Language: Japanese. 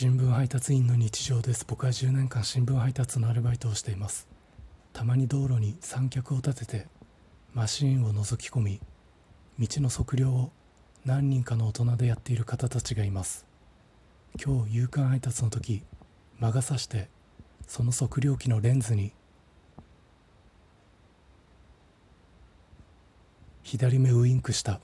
新聞配達員の日常です。僕は10年間新聞配達のアルバイトをしています。たまに道路に三脚を立ててマシーンを覗き込み道の測量を何人かの大人でやっている方たちがいます。今日夕刊配達の時魔が差してその測量機のレンズに左目ウインクした。